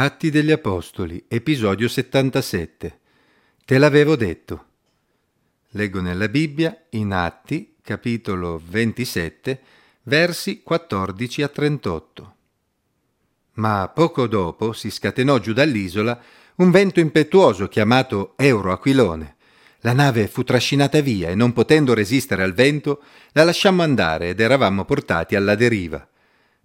Atti degli Apostoli, episodio 77. Te l'avevo detto. Leggo nella Bibbia, in Atti, capitolo 27, versi 14 a 38. Ma poco dopo si scatenò giù dall'isola un vento impetuoso chiamato Euroaquilone. La nave fu trascinata via e non potendo resistere al vento, la lasciammo andare ed eravamo portati alla deriva.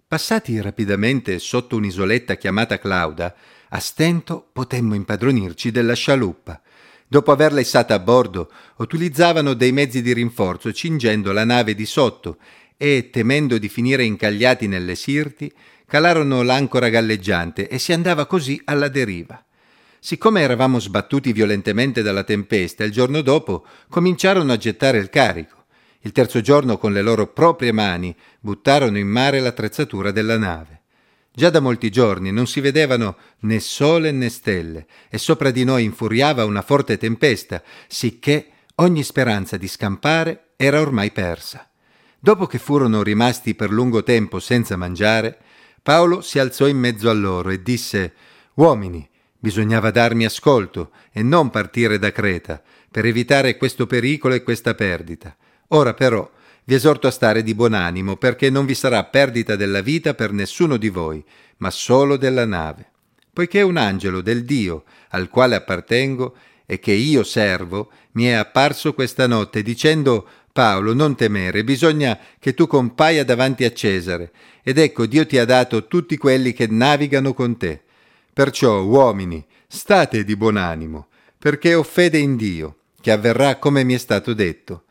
Passati rapidamente sotto un'isoletta chiamata Clauda, a stento potemmo impadronirci della scialuppa. Dopo averla issata a bordo, utilizzavano dei mezzi di rinforzo cingendo la nave di sotto e, temendo di finire incagliati nelle sirti, calarono l'ancora galleggiante e si andava così alla deriva. Siccome eravamo sbattuti violentemente dalla tempesta, il giorno dopo cominciarono a gettare il carico. Il terzo giorno con le loro proprie mani buttarono in mare l'attrezzatura della nave. Già da molti giorni non si vedevano né sole né stelle e sopra di noi infuriava una forte tempesta, sicché ogni speranza di scampare era ormai persa. Dopo che furono rimasti per lungo tempo senza mangiare, Paolo si alzò in mezzo a loro e disse Uomini, bisognava darmi ascolto e non partire da Creta, per evitare questo pericolo e questa perdita. Ora però vi esorto a stare di buon animo, perché non vi sarà perdita della vita per nessuno di voi, ma solo della nave. Poiché un angelo del Dio al quale appartengo e che io servo mi è apparso questa notte dicendo Paolo, non temere, bisogna che tu compaia davanti a Cesare, ed ecco Dio ti ha dato tutti quelli che navigano con te. Perciò, uomini, state di buon animo, perché ho fede in Dio, che avverrà come mi è stato detto.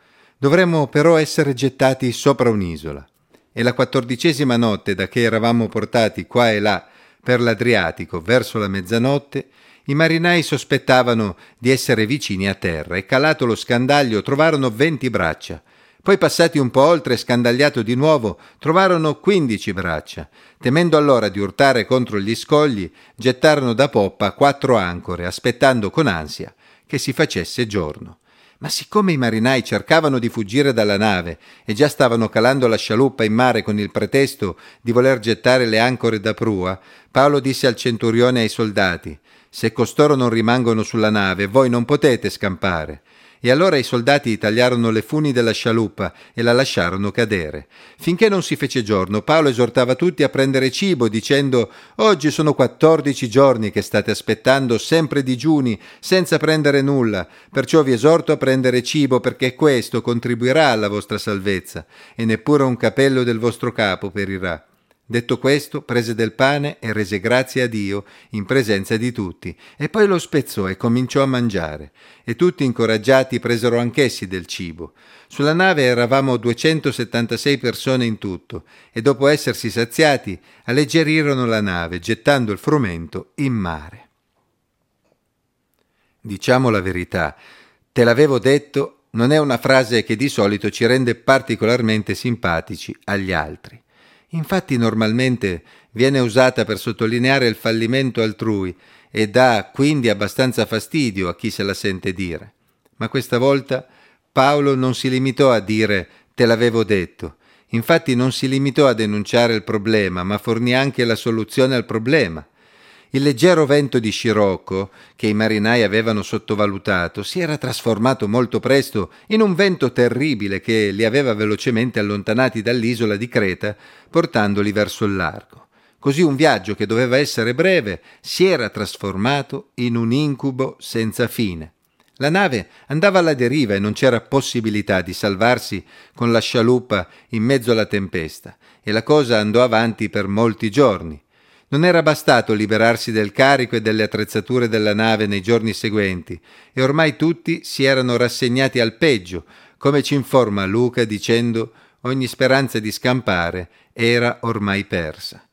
Dovremmo però essere gettati sopra un'isola. E la quattordicesima notte da che eravamo portati qua e là per l'Adriatico verso la mezzanotte, i marinai sospettavano di essere vicini a terra e calato lo scandaglio trovarono venti braccia. Poi passati un po' oltre scandagliato di nuovo, trovarono quindici braccia. Temendo allora di urtare contro gli scogli, gettarono da poppa quattro ancore, aspettando con ansia che si facesse giorno. Ma siccome i marinai cercavano di fuggire dalla nave e già stavano calando la scialuppa in mare con il pretesto di voler gettare le ancore da prua, Paolo disse al centurione e ai soldati Se costoro non rimangono sulla nave, voi non potete scampare. E allora i soldati tagliarono le funi della scialuppa e la lasciarono cadere. Finché non si fece giorno, Paolo esortava tutti a prendere cibo, dicendo Oggi sono quattordici giorni che state aspettando sempre digiuni, senza prendere nulla. Perciò vi esorto a prendere cibo, perché questo contribuirà alla vostra salvezza, e neppure un capello del vostro capo perirà. Detto questo, prese del pane e rese grazie a Dio in presenza di tutti, e poi lo spezzò e cominciò a mangiare. E tutti incoraggiati presero anch'essi del cibo. Sulla nave eravamo 276 persone in tutto, e dopo essersi saziati, alleggerirono la nave, gettando il frumento in mare. Diciamo la verità, te l'avevo detto, non è una frase che di solito ci rende particolarmente simpatici agli altri. Infatti normalmente viene usata per sottolineare il fallimento altrui e dà quindi abbastanza fastidio a chi se la sente dire. Ma questa volta Paolo non si limitò a dire te l'avevo detto. Infatti non si limitò a denunciare il problema, ma fornì anche la soluzione al problema. Il leggero vento di scirocco, che i marinai avevano sottovalutato, si era trasformato molto presto in un vento terribile che li aveva velocemente allontanati dall'isola di Creta, portandoli verso il largo. Così un viaggio che doveva essere breve si era trasformato in un incubo senza fine. La nave andava alla deriva e non c'era possibilità di salvarsi con la scialuppa in mezzo alla tempesta, e la cosa andò avanti per molti giorni. Non era bastato liberarsi del carico e delle attrezzature della nave nei giorni seguenti, e ormai tutti si erano rassegnati al peggio, come ci informa Luca dicendo ogni speranza di scampare era ormai persa.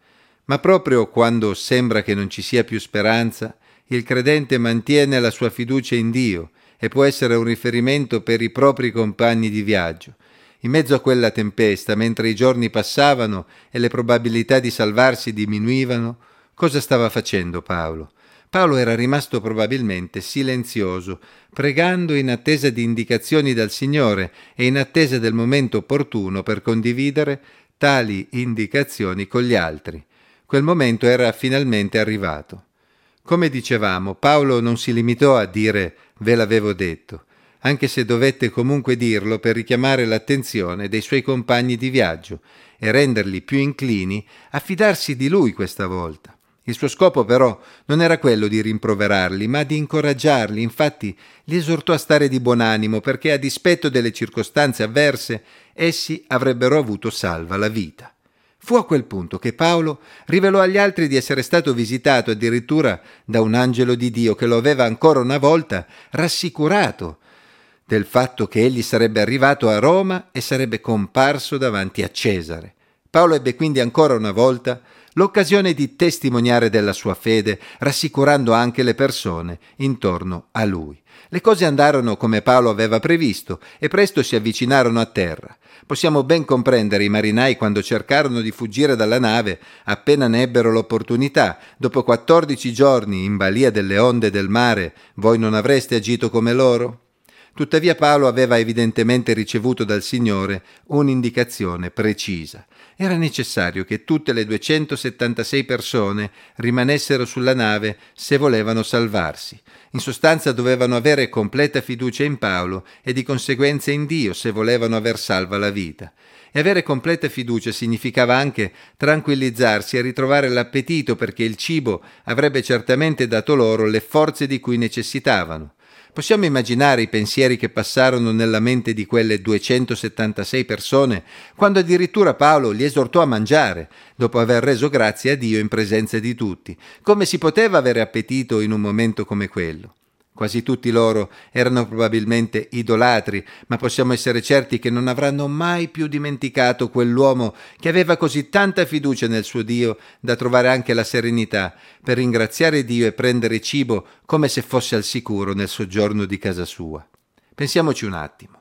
Ma proprio quando sembra che non ci sia più speranza, il credente mantiene la sua fiducia in Dio e può essere un riferimento per i propri compagni di viaggio, in mezzo a quella tempesta, mentre i giorni passavano e le probabilità di salvarsi diminuivano, cosa stava facendo Paolo? Paolo era rimasto probabilmente silenzioso, pregando in attesa di indicazioni dal Signore e in attesa del momento opportuno per condividere tali indicazioni con gli altri. Quel momento era finalmente arrivato. Come dicevamo, Paolo non si limitò a dire ve l'avevo detto, anche se dovette comunque dirlo per richiamare l'attenzione dei suoi compagni di viaggio e renderli più inclini a fidarsi di lui questa volta. Il suo scopo però non era quello di rimproverarli, ma di incoraggiarli, infatti li esortò a stare di buon animo perché a dispetto delle circostanze avverse essi avrebbero avuto salva la vita. Fu a quel punto che Paolo rivelò agli altri di essere stato visitato addirittura da un angelo di Dio che lo aveva ancora una volta rassicurato del fatto che egli sarebbe arrivato a Roma e sarebbe comparso davanti a Cesare. Paolo ebbe quindi ancora una volta l'occasione di testimoniare della sua fede, rassicurando anche le persone intorno a lui. Le cose andarono come Paolo aveva previsto e presto si avvicinarono a terra. Possiamo ben comprendere i marinai quando cercarono di fuggire dalla nave appena ne ebbero l'opportunità. Dopo 14 giorni in balia delle onde del mare, voi non avreste agito come loro? Tuttavia Paolo aveva evidentemente ricevuto dal Signore un'indicazione precisa. Era necessario che tutte le 276 persone rimanessero sulla nave se volevano salvarsi. In sostanza dovevano avere completa fiducia in Paolo e di conseguenza in Dio se volevano aver salva la vita. E avere completa fiducia significava anche tranquillizzarsi e ritrovare l'appetito perché il cibo avrebbe certamente dato loro le forze di cui necessitavano. Possiamo immaginare i pensieri che passarono nella mente di quelle 276 persone quando addirittura Paolo li esortò a mangiare, dopo aver reso grazie a Dio in presenza di tutti. Come si poteva avere appetito in un momento come quello? Quasi tutti loro erano probabilmente idolatri, ma possiamo essere certi che non avranno mai più dimenticato quell'uomo che aveva così tanta fiducia nel suo Dio da trovare anche la serenità per ringraziare Dio e prendere cibo come se fosse al sicuro nel soggiorno di casa sua. Pensiamoci un attimo.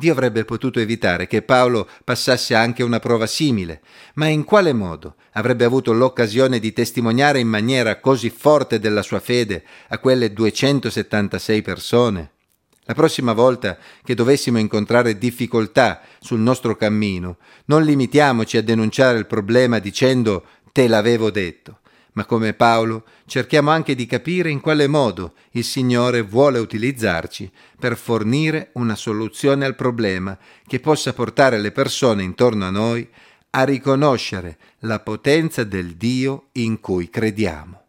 Dio avrebbe potuto evitare che Paolo passasse anche una prova simile, ma in quale modo avrebbe avuto l'occasione di testimoniare in maniera così forte della sua fede a quelle 276 persone? La prossima volta che dovessimo incontrare difficoltà sul nostro cammino, non limitiamoci a denunciare il problema dicendo te l'avevo detto, ma come Paolo cerchiamo anche di capire in quale modo il Signore vuole utilizzarci per fornire una soluzione al problema che possa portare le persone intorno a noi a riconoscere la potenza del Dio in cui crediamo.